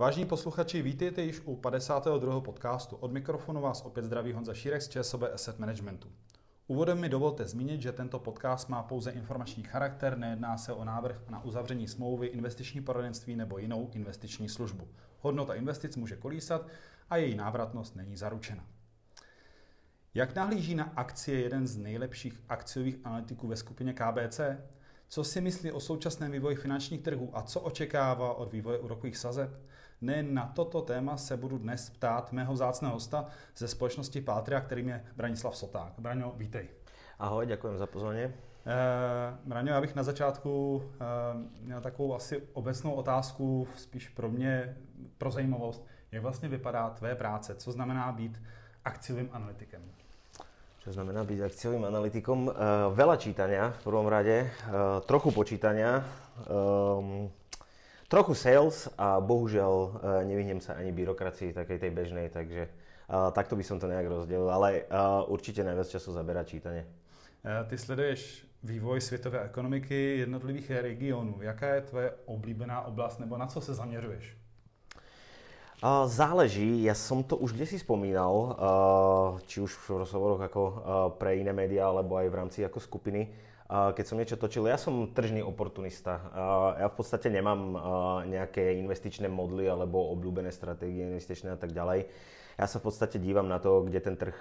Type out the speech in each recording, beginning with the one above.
Vážení posluchači, vítejte již u 52. podcastu. Od mikrofonu vás opět zdraví Honza Šírek z ČSOB Asset Managementu. Úvodem mi dovolte zmínit, že tento podcast má pouze informační charakter, nejedná se o návrh na uzavření smlouvy, investiční poradenství nebo jinou investiční službu. Hodnota investic může kolísat a její návratnost není zaručena. Jak nahlíží na akcie jeden z nejlepších akciových analytiků ve skupině KBC? Co si myslí o současném vývoji finančních trhů a co očekává od vývoje úrokových sazeb? Nejen na toto téma se budu dnes ptát mého zácného hosta ze společnosti Pátria, kterým je Branislav Soták. Braňo, vítej. Ahoj, děkuji za pozvání. Eh, Braňo, já bych na začátku eh, měl takovou asi obecnou otázku, spíš pro mě, pro zajímavost. Jak vlastně vypadá tvé práce? Co znamená být akciovým analytikem? Čo znamená byť akciovým analytikom? Uh, veľa čítania v prvom rade, uh, trochu počítania, um, trochu sales a bohužiaľ uh, nevyhnem sa ani byrokracii takej tej bežnej, takže uh, takto by som to nejak rozdelil, ale uh, určite najviac času zabera čítanie. Ty sleduješ vývoj světové ekonomiky jednotlivých regionů. Jaká je tvoje oblíbená oblast nebo na co se zaměřuješ? Záleží, ja som to už desi spomínal, či už v rozhovoroch ako pre iné médiá, alebo aj v rámci ako skupiny, keď som niečo točil. Ja som tržný oportunista. Ja v podstate nemám nejaké investičné modly alebo obľúbené stratégie investičné a tak ďalej. Ja sa v podstate dívam na to, kde ten trh,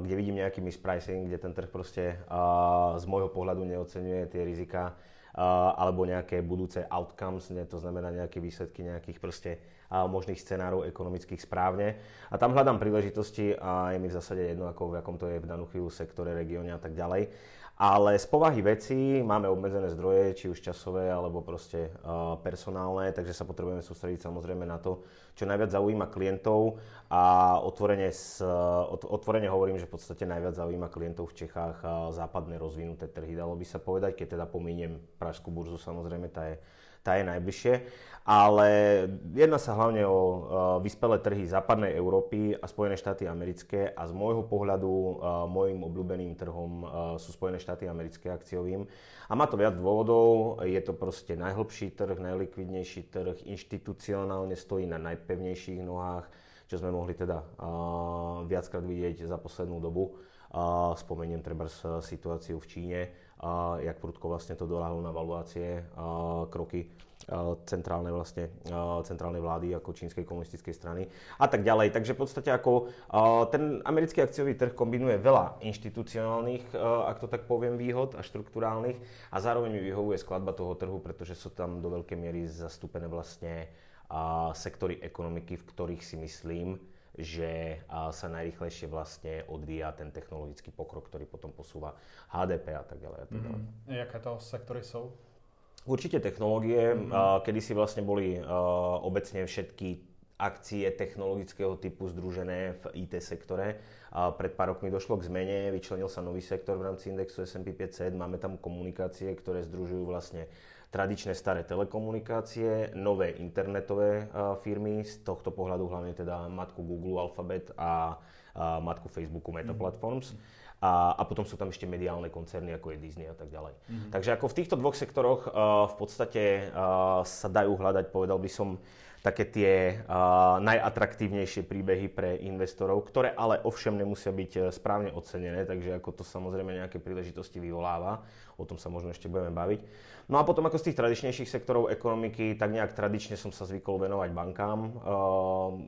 kde vidím nejaký mispricing, kde ten trh proste z môjho pohľadu neocenuje tie rizika alebo nejaké budúce outcomes, to znamená nejaké výsledky nejakých proste možných scenárov ekonomických správne. A tam hľadám príležitosti a je mi v zásade jedno, ako v akom to je v danú chvíľu sektore, regióne a tak ďalej. Ale z povahy veci máme obmedzené zdroje, či už časové alebo proste uh, personálne, takže sa potrebujeme sústrediť samozrejme na to, čo najviac zaujíma klientov. A otvorene, s, otvorene hovorím, že v podstate najviac zaujíma klientov v Čechách uh, západné rozvinuté trhy, dalo by sa povedať, keď teda pominiem Pražskú burzu, samozrejme tá je tá je najbližšie. Ale jedná sa hlavne o vyspelé trhy západnej Európy a Spojené štáty americké a z môjho pohľadu uh, môjim obľúbeným trhom uh, sú Spojené štáty americké akciovým. A má to viac dôvodov, je to proste najhlbší trh, najlikvidnejší trh, inštitucionálne stojí na najpevnejších nohách, čo sme mohli teda uh, viackrát vidieť za poslednú dobu. Spomeniem treba situáciu v Číne, jak prudko vlastne to doľahlo na valuácie, kroky centrálnej, vlastne, centrálnej vlády ako čínskej komunistickej strany a tak ďalej. Takže v podstate ako ten americký akciový trh kombinuje veľa inštitucionálnych, ak to tak poviem, výhod a štruktúrálnych a zároveň mi vyhovuje skladba toho trhu, pretože sú tam do veľkej miery zastúpené vlastne sektory ekonomiky, v ktorých si myslím, že sa najrychlejšie vlastne odvíja ten technologický pokrok, ktorý potom posúva HDP a tak ďalej. A tak ďalej. Mm. Jaké to sektory sú? Určite technológie, mm-hmm. kedy si vlastne boli obecne všetky akcie technologického typu združené v IT sektore. A pred pár rokmi došlo k zmene, vyčlenil sa nový sektor v rámci indexu S&P 500, máme tam komunikácie, ktoré združujú vlastne tradičné staré telekomunikácie, nové internetové firmy, z tohto pohľadu hlavne teda matku Google, Alphabet a, a matku Facebooku Meta mhm. Platforms. Mm. A, a potom sú tam ešte mediálne koncerny, ako je Disney a tak ďalej. Mm-hmm. Takže ako v týchto dvoch sektoroch uh, v podstate uh, sa dajú hľadať, povedal by som, také tie uh, najatraktívnejšie príbehy pre investorov, ktoré ale ovšem nemusia byť uh, správne ocenené, takže ako to samozrejme nejaké príležitosti vyvoláva, o tom sa možno ešte budeme baviť. No a potom ako z tých tradičnejších sektorov ekonomiky, tak nejak tradične som sa zvykol venovať bankám. Uh,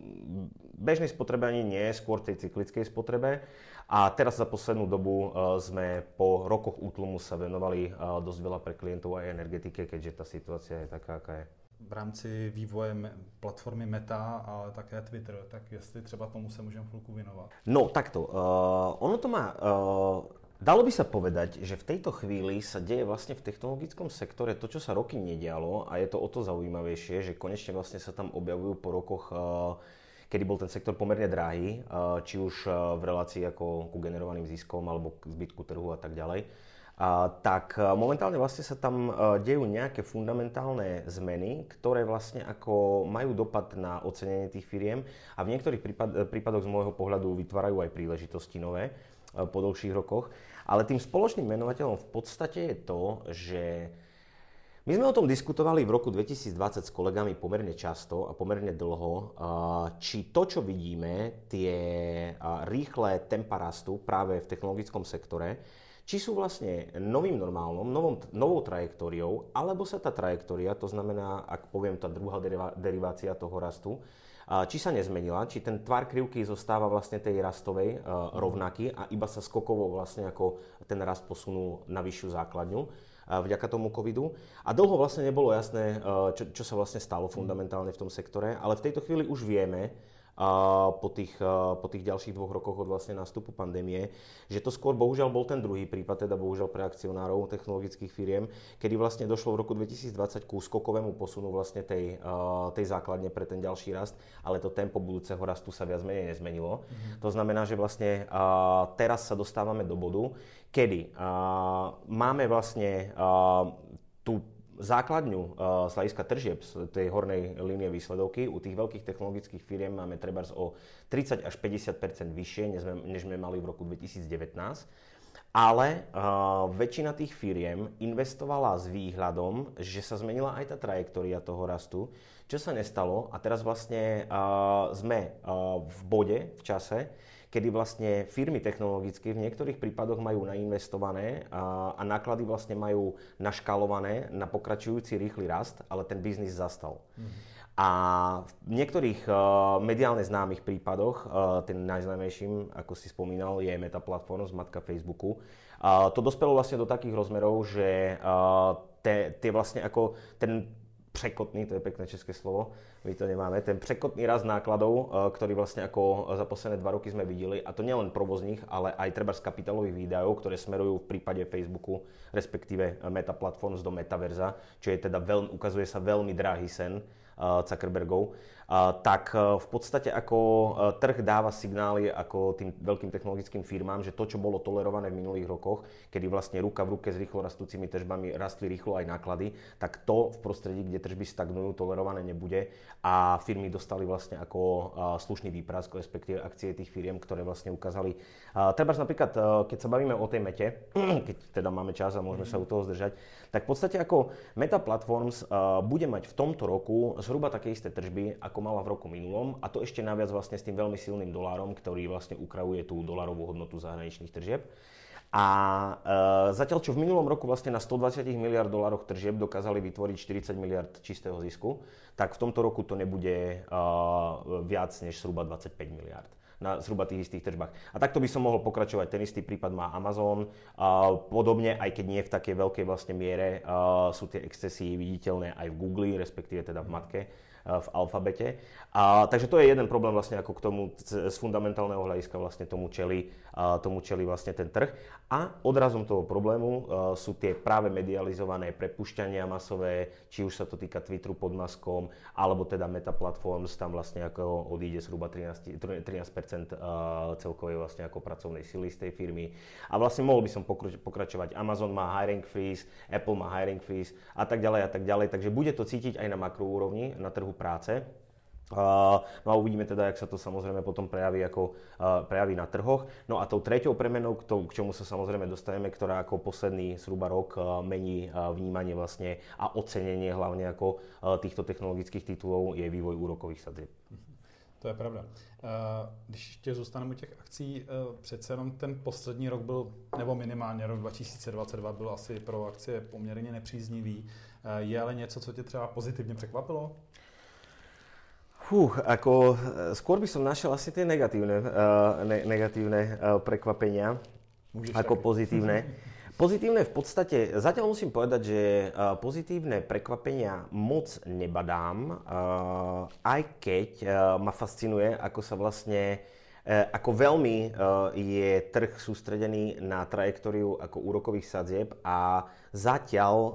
bežnej spotrebe ani nie, skôr tej cyklickej spotrebe. A teraz za poslednú dobu uh, sme po rokoch útlumu sa venovali dosť veľa pre klientov aj energetike, keďže tá situácia je taká, aká je v rámci vývoje platformy Meta, ale také Twitter, tak jestli třeba tomu se můžeme chvíľku věnovat. No takto, uh, ono to má, uh, dalo by sa povedať, že v tejto chvíli sa deje vlastne v technologickom sektore to, čo sa roky nedialo a je to o to zaujímavejšie, že konečne vlastne sa tam objavujú po rokoch uh, kedy bol ten sektor pomerne drahý, či už v relácii ako ku generovaným ziskom alebo k zbytku trhu a tak ďalej a, tak e, momentálne vlastne sa tam e, dejú nejaké fundamentálne zmeny, ktoré vlastne ako majú dopad na ocenenie tých firiem a v niektorých prípad, e, prípadoch z môjho pohľadu vytvárajú aj príležitosti nové po dlhších rokoch. Ale tým spoločným menovateľom v podstate je to, že My sme o tom diskutovali v roku 2020 s kolegami pomerne často a pomerne dlho, či to, čo vidíme, tie rýchle tempa rastu práve v technologickom sektore, či sú vlastne novým normálnom, novom, novou trajektóriou, alebo sa tá trajektória, to znamená, ak poviem tá druhá derivácia toho rastu, či sa nezmenila, či ten tvar krivky zostáva vlastne tej rastovej rovnaký a iba sa skokovo vlastne ako ten rast posunul na vyššiu základňu vďaka tomu covidu. A dlho vlastne nebolo jasné, čo, čo sa vlastne stalo fundamentálne v tom sektore, ale v tejto chvíli už vieme, po tých, po tých ďalších dvoch rokoch od vlastne nástupu pandémie, že to skôr bohužiaľ bol ten druhý prípad, teda bohužiaľ pre akcionárov technologických firiem, kedy vlastne došlo v roku 2020 ku skokovému posunu vlastne tej, tej základne pre ten ďalší rast, ale to tempo budúceho rastu sa viac menej nezmenilo. Mm-hmm. To znamená, že vlastne teraz sa dostávame do bodu, kedy máme vlastne tú základňu uh, z hľadiska tržieb z tej hornej línie výsledovky u tých veľkých technologických firiem máme treba o 30 až 50% vyššie, než sme, než sme mali v roku 2019. Ale uh, väčšina tých firiem investovala s výhľadom, že sa zmenila aj tá trajektória toho rastu, čo sa nestalo a teraz vlastne uh, sme uh, v bode, v čase, kedy vlastne firmy technologické v niektorých prípadoch majú nainvestované a, a náklady vlastne majú naškalované na pokračujúci rýchly rast, ale ten biznis zastal. Mm-hmm. A v niektorých uh, mediálne známych prípadoch, uh, ten najznámejším, ako si spomínal, je Meta Platforms, matka Facebooku. Uh, to dospelo vlastne do takých rozmerov, že uh, tie vlastne ako ten překotný, to je pekné české slovo, my to nemáme, ten překotný rast nákladov, eh, ktorý vlastne ako za posledné dva roky sme videli, a to nielen provozných, ale aj treba z kapitálových výdajov, ktoré smerujú v prípade Facebooku, respektíve Meta Platforms do Metaverza, čo je teda veľmi, ukazuje sa veľmi drahý sen Zuckerbergov tak e, v podstate ako trh dáva signály ako tým veľkým technologickým firmám, že to, čo bolo tolerované v minulých rokoch, kedy vlastne ruka v ruke s rýchlo rastúcimi tržbami rastli rýchlo aj náklady, tak to v prostredí, kde tržby stagnujú, tolerované nebude a firmy dostali vlastne ako slušný výprask, respektíve akcie tých firiem, ktoré vlastne ukázali. Treba napríklad, keď sa bavíme o tej mete, keď teda máme čas a môžeme sa u toho zdržať, tak v podstate ako Meta Platforms bude mať v tomto roku zhruba také isté tržby, ako mala v roku minulom a to ešte naviac vlastne s tým veľmi silným dolárom, ktorý vlastne ukravuje tú dolarovú hodnotu zahraničných tržieb. A e, zatiaľ, čo v minulom roku vlastne na 120 miliard dolároch tržieb dokázali vytvoriť 40 miliard čistého zisku, tak v tomto roku to nebude e, viac než zhruba 25 miliard na zhruba tých istých tržbách. A takto by som mohol pokračovať. Ten istý prípad má Amazon. A podobne, aj keď nie v takej veľkej vlastne miere, a sú tie excesy viditeľné aj v Google, respektíve teda v matke v alfabete. A, takže to je jeden problém vlastne ako k tomu z fundamentálneho hľadiska vlastne tomu čeli, a, tomu čeli vlastne ten trh. A odrazom toho problému a, sú tie práve medializované prepušťania masové, či už sa to týka Twitteru pod maskom, alebo teda Meta Platforms, tam vlastne ako odíde zhruba 13, 13% celkovej vlastne ako pracovnej sily z tej firmy. A vlastne mohol by som pokračovať. Amazon má hiring freeze, Apple má hiring freeze a tak ďalej a tak ďalej. Takže bude to cítiť aj na makroúrovni, na trhu práce. Uh, no a uvidíme teda, jak sa to samozrejme potom prejaví, ako, uh, prejaví na trhoch. No a tou treťou premenou, k, to, k čomu sa samozrejme dostaneme, ktorá ako posledný zhruba rok uh, mení vnímanie vlastne a ocenenie hlavne ako týchto technologických titulov, je vývoj úrokových sadzieb. To je pravda. Když ještě zůstaneme u těch akcí, přece jenom ten poslední rok byl, nebo minimálně rok 2022 byl asi pro akcie poměrně nepříznivý. Je ale něco, co tě třeba pozitivně překvapilo? Fú, ako skôr by som našiel asi tie negatívne, ne, negatívne prekvapenia Môžeš ako tak. pozitívne. Pozitívne v podstate, zatiaľ musím povedať, že uh, pozitívne prekvapenia moc nebadám, uh, aj keď uh, ma fascinuje, ako sa vlastne ako veľmi je trh sústredený na trajektóriu ako úrokových sadzieb a zatiaľ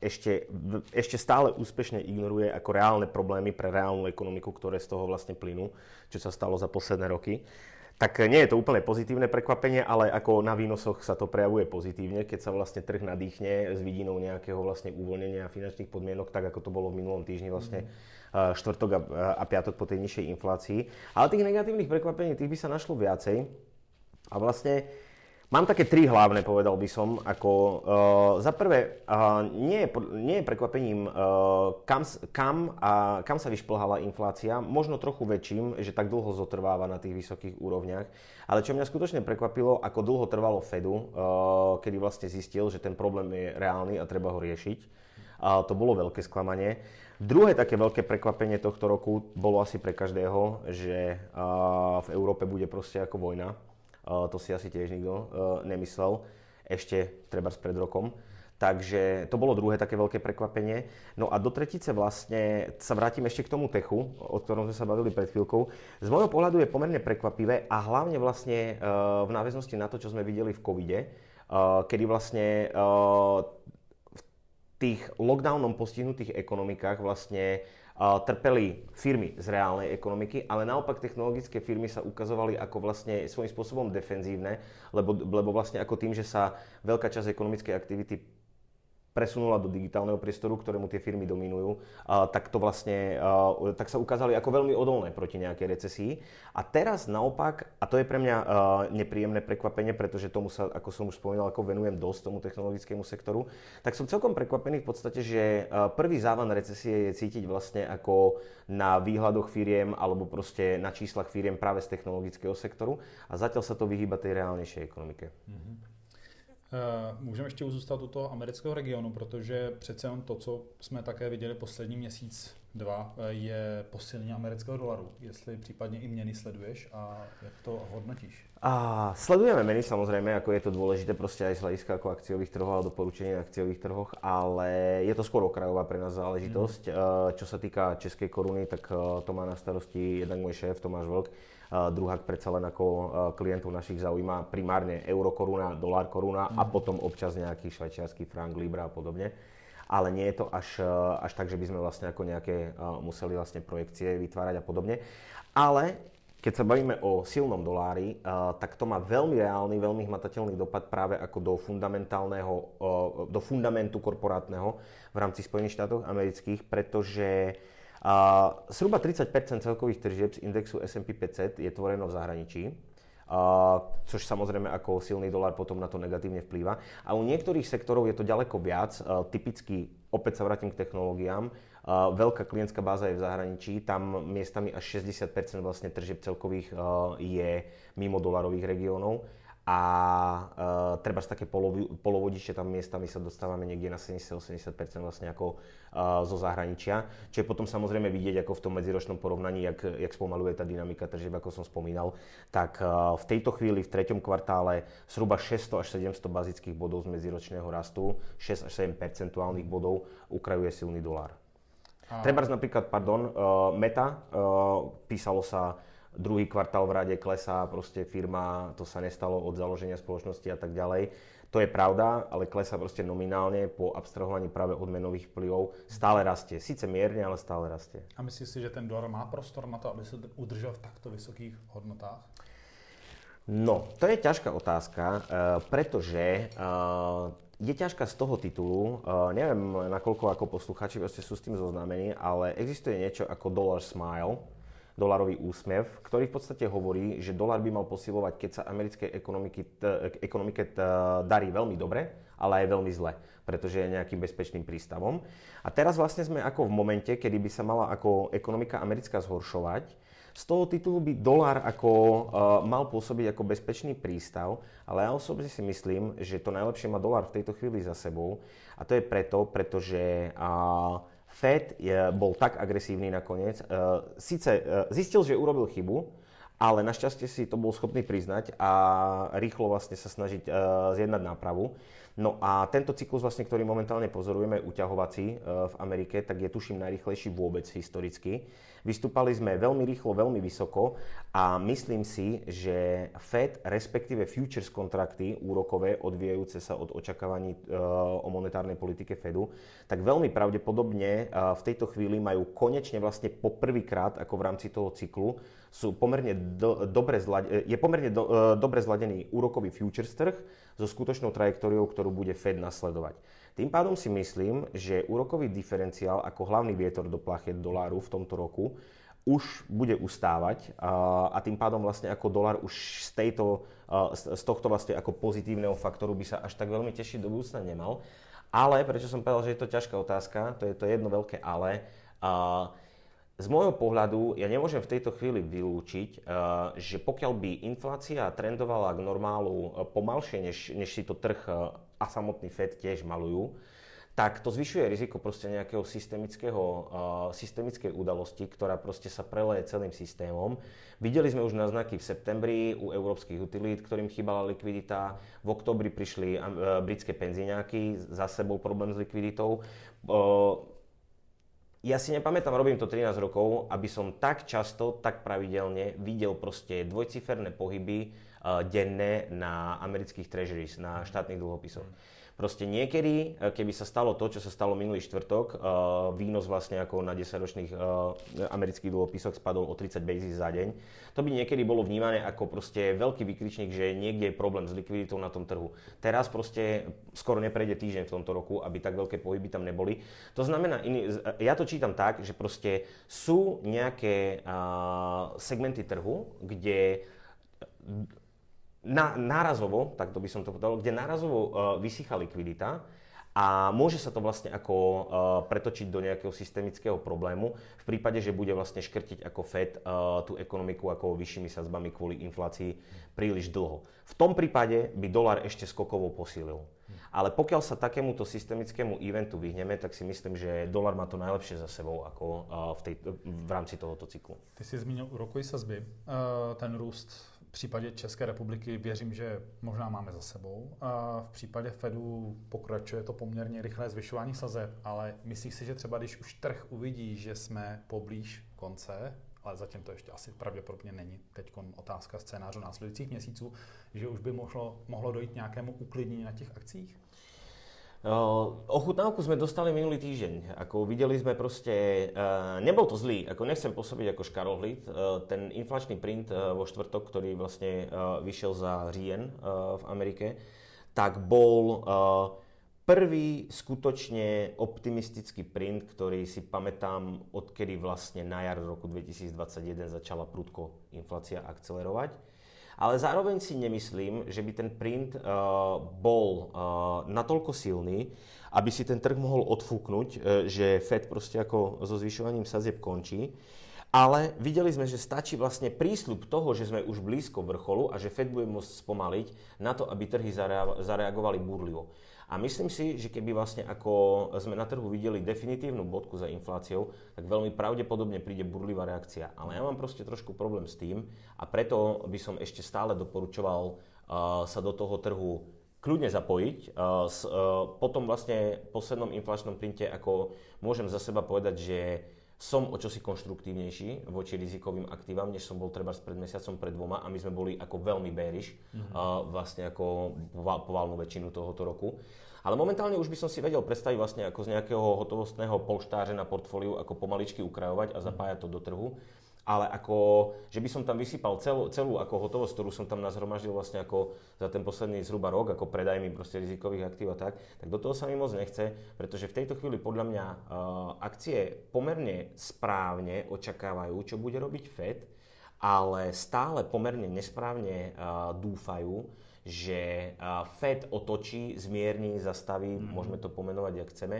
ešte, ešte stále úspešne ignoruje ako reálne problémy pre reálnu ekonomiku, ktoré z toho vlastne plynú, čo sa stalo za posledné roky. Tak nie je to úplne pozitívne prekvapenie, ale ako na výnosoch sa to prejavuje pozitívne, keď sa vlastne trh nadýchne s vidinou nejakého vlastne uvoľnenia finančných podmienok, tak ako to bolo v minulom týždni vlastne mm štvrtok a, a piatok po tej nižšej inflácii. Ale tých negatívnych prekvapení, tých by sa našlo viacej. A vlastne Mám také tri hlavné, povedal by som. Ako, uh, za prvé, uh, nie, je, nie je prekvapením, uh, kam, kam, a, kam sa vyšplhala inflácia. Možno trochu väčším, že tak dlho zotrváva na tých vysokých úrovniach. Ale čo mňa skutočne prekvapilo, ako dlho trvalo Fedu, uh, kedy vlastne zistil, že ten problém je reálny a treba ho riešiť. Uh, to bolo veľké sklamanie. Druhé také veľké prekvapenie tohto roku bolo asi pre každého, že uh, v Európe bude proste ako vojna to si asi tiež nikto e, nemyslel ešte treba pred rokom. Takže to bolo druhé také veľké prekvapenie. No a do tretice vlastne sa vrátim ešte k tomu techu, o ktorom sme sa bavili pred chvíľkou. Z môjho pohľadu je pomerne prekvapivé a hlavne vlastne e, v náväznosti na to, čo sme videli v covide, kedy vlastne v tých lockdownom postihnutých ekonomikách vlastne trpeli firmy z reálnej ekonomiky, ale naopak technologické firmy sa ukazovali ako vlastne svojím spôsobom defenzívne, lebo, lebo vlastne ako tým, že sa veľká časť ekonomickej aktivity presunula do digitálneho priestoru, ktorému tie firmy dominujú, tak to vlastne, tak sa ukázali ako veľmi odolné proti nejakej recesii. A teraz naopak, a to je pre mňa nepríjemné prekvapenie, pretože tomu sa, ako som už spomínal, ako venujem dosť tomu technologickému sektoru, tak som celkom prekvapený v podstate, že prvý závan recesie je cítiť vlastne ako na výhľadoch firiem alebo proste na číslach firiem práve z technologického sektoru a zatiaľ sa to vyhýba tej reálnejšej ekonomike. Mm-hmm. Eh, můžeme ještě zůstat u toho amerického regionu, protože přece jen to, co jsme také viděli poslední měsíc, dva, eh, je posilnění amerického dolaru. Jestli případně i měny sleduješ a jak to hodnotíš? A sledujeme meny samozrejme, ako je to dôležité proste aj z hľadiska ako akciových trhov a doporučení na akciových trhoch, ale je to skôr okrajová pre nás záležitosť. Mm. Čo sa týka českej koruny, tak to má na starosti jednak môj šéf Tomáš Vlk, druhák predsa len ako klientov našich zaujíma primárne euro koruna, dolár koruna mm. a potom občas nejaký švajčiarsky frank, libra a podobne. Ale nie je to až, až tak, že by sme vlastne ako nejaké museli vlastne projekcie vytvárať a podobne. Ale keď sa bavíme o silnom dolári, tak to má veľmi reálny, veľmi hmatateľný dopad práve ako do fundamentálneho, do fundamentu korporátneho v rámci Spojených štátov amerických, pretože zhruba 30% celkových tržieb z indexu S&P 500 je tvoreno v zahraničí, což samozrejme ako silný dolar potom na to negatívne vplýva. A u niektorých sektorov je to ďaleko viac, a, typicky, opäť sa vrátim k technológiám, a, veľká klientská báza je v zahraničí, tam miestami až 60% vlastne tržieb celkových je mimo dolarových regiónov a uh, treba také polovodiče tam miestami sa dostávame niekde na 70-80% vlastne ako uh, zo zahraničia, čo je potom samozrejme vidieť ako v tom medziročnom porovnaní, jak, jak spomaluje tá dynamika tržieb, ako som spomínal, tak uh, v tejto chvíli v treťom kvartále zhruba 600 až 700 bazických bodov z medziročného rastu, 6 až 7 percentuálnych bodov ukrajuje silný dolár. Treba napríklad, pardon, uh, Meta, uh, písalo sa druhý kvartál v rade klesá, proste firma, to sa nestalo od založenia spoločnosti a tak ďalej. To je pravda, ale klesá proste nominálne po abstrahovaní práve od menových vplyvov. Stále rastie. Sice mierne, ale stále rastie. A myslíš si, že ten dolar má prostor na to, aby sa udržal v takto vysokých hodnotách? No, to je ťažká otázka, eh, pretože eh, je ťažká z toho titulu, uh, neviem nakoľko ako posluchači sú s tým zoznámení, ale existuje niečo ako dollar smile, dolarový úsmev, ktorý v podstate hovorí, že dolar by mal posilovať, keď sa americkej ekonomike darí veľmi dobre, ale aj veľmi zle, pretože je nejakým bezpečným prístavom. A teraz vlastne sme ako v momente, kedy by sa mala ako ekonomika americká zhoršovať, z toho titulu by dolár ako, uh, mal pôsobiť ako bezpečný prístav, ale ja osobne si myslím, že to najlepšie má dolár v tejto chvíli za sebou. A to je preto, pretože uh, Fed je, bol tak agresívny nakoniec. Uh, Sice uh, zistil, že urobil chybu, ale našťastie si to bol schopný priznať a rýchlo vlastne sa snažiť uh, zjednať nápravu. No a tento cyklus, vlastne, ktorý momentálne pozorujeme, uťahovací uh, v Amerike, tak je tuším najrychlejší vôbec historicky. Vystúpali sme veľmi rýchlo, veľmi vysoko a myslím si, že Fed, respektíve futures kontrakty úrokové odvíjajúce sa od očakávaní e, o monetárnej politike Fedu, tak veľmi pravdepodobne e, v tejto chvíli majú konečne vlastne poprvýkrát ako v rámci toho cyklu sú pomerne do, dobre zlade, je pomerne do, e, dobre zladený úrokový futures trh so skutočnou trajektóriou, ktorú bude Fed nasledovať. Tým pádom si myslím, že úrokový diferenciál ako hlavný vietor do plachet doláru v tomto roku už bude ustávať a tým pádom vlastne ako dolar už z, tejto, z tohto vlastne ako pozitívneho faktoru by sa až tak veľmi tešiť do budúcna nemal. Ale, prečo som povedal, že je to ťažká otázka, to je to jedno veľké ale, z môjho pohľadu ja nemôžem v tejto chvíli vylúčiť, že pokiaľ by inflácia trendovala k normálu pomalšie, než, než si to trh a samotný FED tiež malujú, tak to zvyšuje riziko proste nejakého systemického, systemickej udalosti, ktorá proste sa preleje celým systémom. Videli sme už náznaky v septembri u európskych utilít, ktorým chýbala likvidita. V oktobri prišli britské penzíňáky, zase bol problém s likviditou. Ja si nepamätám, robím to 13 rokov, aby som tak často, tak pravidelne videl proste dvojciferné pohyby uh, denné na amerických treasuries, na štátnych dlhopisoch. Proste niekedy, e, keby sa stalo to, čo sa stalo minulý štvrtok, e, výnos vlastne ako na 10-ročných e, amerických dlhopisoch spadol o 30 basis za deň, to by niekedy bolo vnímané ako proste veľký vykričník, že niekde je problém s likviditou na tom trhu. Teraz proste skoro neprejde týždeň v tomto roku, aby tak veľké pohyby tam neboli. To znamená, iný, ja to čítam tak, že proste sú nejaké segmenty trhu, kde na, nárazovo, tak to by som to povedal, kde nárazovo uh, vysychá likvidita a môže sa to vlastne ako uh, pretočiť do nejakého systemického problému v prípade, že bude vlastne škrtiť ako Fed uh, tú ekonomiku ako vyššími sadzbami kvôli inflácii príliš dlho. V tom prípade by dolar ešte skokovo posílil. Ale pokiaľ sa takémuto systemickému eventu vyhneme, tak si myslím, že dolar má to najlepšie za sebou ako uh, v, tej, v rámci tohoto cyklu. Ty si zmínil úrokový sazby. Ten růst v případě České republiky věřím, že možná máme za sebou. V případě Fedu pokračuje to poměrně rychlé zvyšování sazeb, ale myslíš si, že třeba když už trh uvidí, že jsme poblíž konce, ale zatím to ještě asi pravděpodobně není, teď otázka scénářů následujících měsíců, že už by mohlo, mohlo dojít nějakému uklidnění na těch akcích? Ochutnávku sme dostali minulý týždeň. Ako videli sme proste, uh, nebol to zlý, ako nechcem pôsobiť ako škarohlid. Uh, ten inflačný print uh, vo štvrtok, ktorý vlastne vyšiel za říjen v Amerike, tak bol prvý skutočne optimistický print, ktorý si pamätám, odkedy vlastne na jar roku 2021 začala prudko inflácia akcelerovať. Ale zároveň si nemyslím, že by ten print uh, bol uh, natoľko silný, aby si ten trh mohol odfúknuť, uh, že Fed proste ako so zvyšovaním sadzieb končí. Ale videli sme, že stačí vlastne prísľub toho, že sme už blízko vrcholu a že Fed bude môcť spomaliť na to, aby trhy zareagovali burlivo. A myslím si, že keby vlastne ako sme na trhu videli definitívnu bodku za infláciou, tak veľmi pravdepodobne príde burlivá reakcia. Ale ja mám proste trošku problém s tým a preto by som ešte stále doporučoval uh, sa do toho trhu kľudne zapojiť. Uh, s, uh, potom vlastne poslednom inflačnom printe ako môžem za seba povedať, že som o čosi konštruktívnejší voči rizikovým aktívam, než som bol treba pred mesiacom, pred dvoma a my sme boli ako veľmi bearish mm-hmm. uh, vlastne ako povalnú väčšinu tohoto roku. Ale momentálne už by som si vedel predstaviť vlastne ako z nejakého hotovostného polštáře na portfóliu ako pomaličky ukrajovať a zapájať to do trhu ale ako, že by som tam vysypal celú, celú ako hotovosť, ktorú som tam nazhromaždil vlastne ako za ten posledný zhruba rok, ako predajmi proste rizikových aktív a tak, tak do toho sa mi moc nechce, pretože v tejto chvíli podľa mňa uh, akcie pomerne správne očakávajú, čo bude robiť Fed, ale stále pomerne nesprávne uh, dúfajú, že uh, Fed otočí, zmierni, zastaví, mm. môžeme to pomenovať, ak chceme,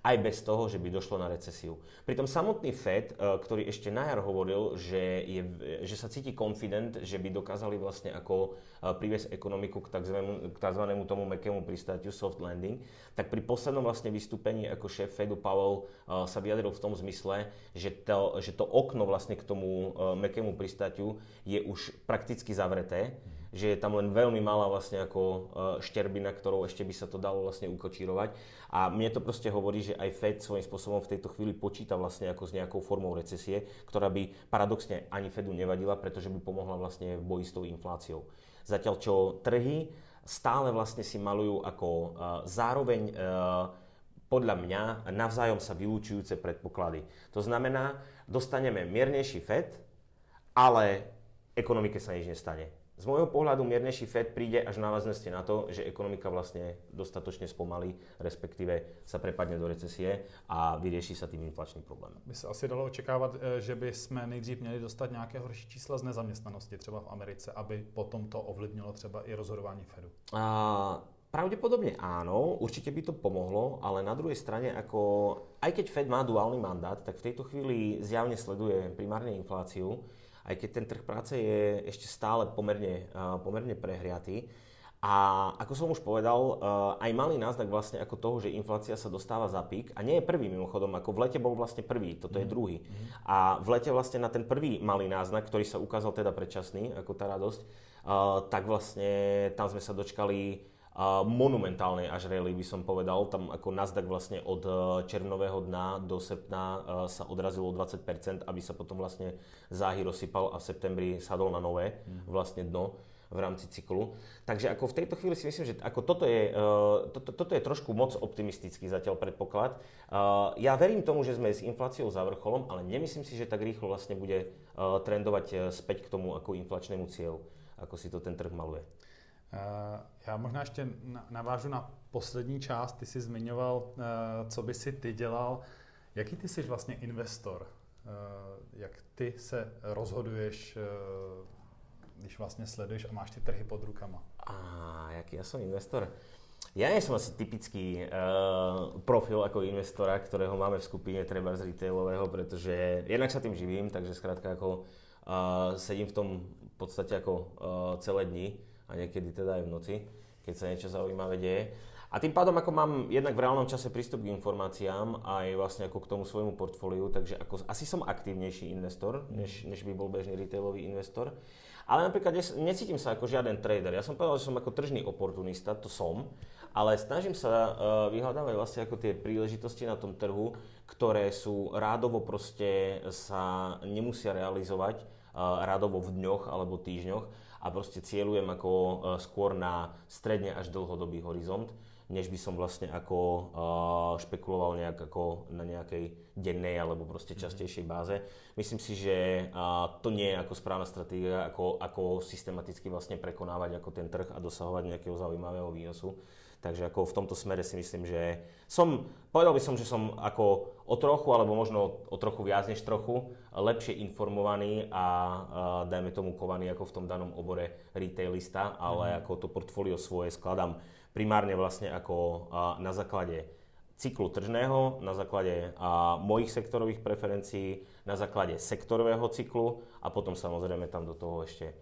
aj bez toho, že by došlo na recesiu. Pritom samotný Fed, eh, ktorý ešte na jar hovoril, že, je, že sa cíti confident, že by dokázali vlastne ako eh, priviesť ekonomiku k tzv. k tzv. tomu mekému pristátiu soft landing, tak pri poslednom vlastne vystúpení ako šéf Fedu Powell sa vyjadril v tom zmysle, že to, že to okno vlastne k tomu mekému pristátiu je už prakticky zavreté že je tam len veľmi malá vlastne ako e, šterbina, ktorou ešte by sa to dalo vlastne ukočírovať. A mne to proste hovorí, že aj Fed svojím spôsobom v tejto chvíli počíta vlastne ako s nejakou formou recesie, ktorá by paradoxne ani Fedu nevadila, pretože by pomohla vlastne v boji s tou infláciou. Zatiaľ čo trhy stále vlastne si malujú ako uh, zároveň uh, podľa mňa navzájom sa vylúčujúce predpoklady. To znamená, dostaneme miernejší FED, ale ekonomike sa nič nestane z môjho pohľadu miernejší Fed príde až v návaznosti na to, že ekonomika vlastne dostatočne spomalí, respektíve sa prepadne do recesie a vyrieši sa tým inflačný problém. By se asi dalo očekávat, eh, že by jsme nejdřív měli dostat nějaké horší čísla z nezaměstnanosti třeba v Americe, aby potom to ovlivnilo třeba i rozhodování Fedu. A, Pravdepodobne áno, určite by to pomohlo, ale na druhej strane, ako, aj keď Fed má duálny mandát, tak v tejto chvíli zjavne sleduje primárne infláciu aj keď ten trh práce je ešte stále pomerne, pomerne prehriatý. A ako som už povedal, aj malý náznak vlastne ako toho, že inflácia sa dostáva za pík. A nie je prvý mimochodom, ako v lete bol vlastne prvý, toto je mhm. druhý. Mm. A v lete vlastne na ten prvý malý náznak, ktorý sa ukázal teda predčasný, ako tá radosť, tak vlastne tam sme sa dočkali monumentálnej až rally by som povedal. Tam ako Nasdaq vlastne od e, červnového dna do septna e, sa odrazilo 20%, aby sa potom vlastne záhy rozsypal a v septembri sadol na nové mhm. vlastne dno v rámci cyklu. Takže ako v tejto chvíli si myslím, že ako toto, je, uh, toto, toto je trošku moc optimistický zatiaľ predpoklad. Uh, ja verím tomu, že sme s infláciou za vrcholom, ale nemyslím si, že tak rýchlo vlastne bude uh, trendovať späť k tomu ako inflačnému cieľu, ako si to ten trh maluje. Eh, já možná ještě navážu na poslední část. Ty jsi zmiňoval, eh, co by si ty dělal. Jaký ty jsi vlastně investor? Eh, jak ty se rozhoduješ, když vlastně sleduješ a máš ty trhy pod rukama? A jaký ja som investor? Ja nie som asi typický uh, profil ako investora, ktorého máme v skupine treba z retailového, pretože jednak sa tým živím, takže skrátka ako uh, sedím v tom v podstate ako uh, celé dni a niekedy teda aj v noci, keď sa niečo zaujímavé deje. A tým pádom ako mám jednak v reálnom čase prístup k informáciám aj vlastne ako k tomu svojmu portfóliu, takže ako, asi som aktívnejší investor, než, než by bol bežný retailový investor. Ale napríklad necítim sa ako žiaden trader. Ja som povedal, že som ako tržný oportunista, to som, ale snažím sa uh, vyhľadávať vlastne ako tie príležitosti na tom trhu, ktoré sú rádovo proste sa nemusia realizovať uh, rádovo v dňoch alebo týždňoch a proste cieľujem ako e, skôr na stredne až dlhodobý horizont, než by som vlastne ako uh, špekuloval nejak ako na nejakej dennej alebo proste mhm. častejšej báze. Myslím si, že uh, to nie je ako správna stratégia, ako, ako systematicky vlastne prekonávať ako ten trh a dosahovať nejakého zaujímavého výnosu. Takže ako v tomto smere si myslím, že som, povedal by som, že som ako o trochu, alebo možno o trochu viac než trochu, lepšie informovaný a, a dajme tomu kovaný ako v tom danom obore retailista, ale mm. ako to portfólio svoje skladám primárne vlastne ako na základe cyklu tržného, na základe mojich sektorových preferencií, na základe sektorového cyklu a potom samozrejme tam do toho ešte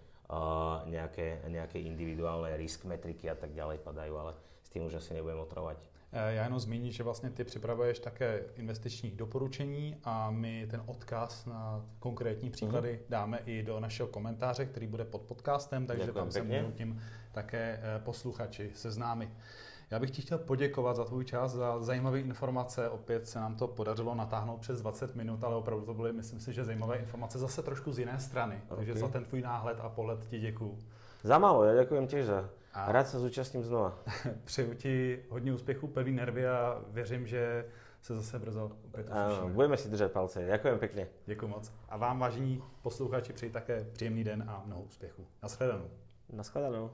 nejaké, nejaké individuálne risk metriky a tak ďalej padajú, ale s tím už asi nebudem otravovat. Eh, já jenom zmíním, že vlastně ty připravuješ také investiční doporučení a my ten odkaz na konkrétní příklady mm-hmm. dáme i do našeho komentáře, který bude pod podcastem, takže Děkujem tam se můžou tím také eh, posluchači seznámit. Já bych ti chtěl poděkovat za tvůj čas, za zajímavé informace. Opět se nám to podařilo natáhnout přes 20 minut, ale opravdu to byly, myslím si, že zajímavé informace zase trošku z jiné strany. Okay. Takže za ten tvůj náhled a pohled ti děkuju. Za málo, já děkuji těž za a rád se zúčastním znova. Přeju ti hodně úspěchů, pevný nervy a věřím, že se zase brzo opět Ano, budeme si držet palce. Děkujem pěkně. Děkuji moc. A vám, vážení posluchači, přeji také příjemný den a mnoho úspěchů. Naschledanou. Naschledanou.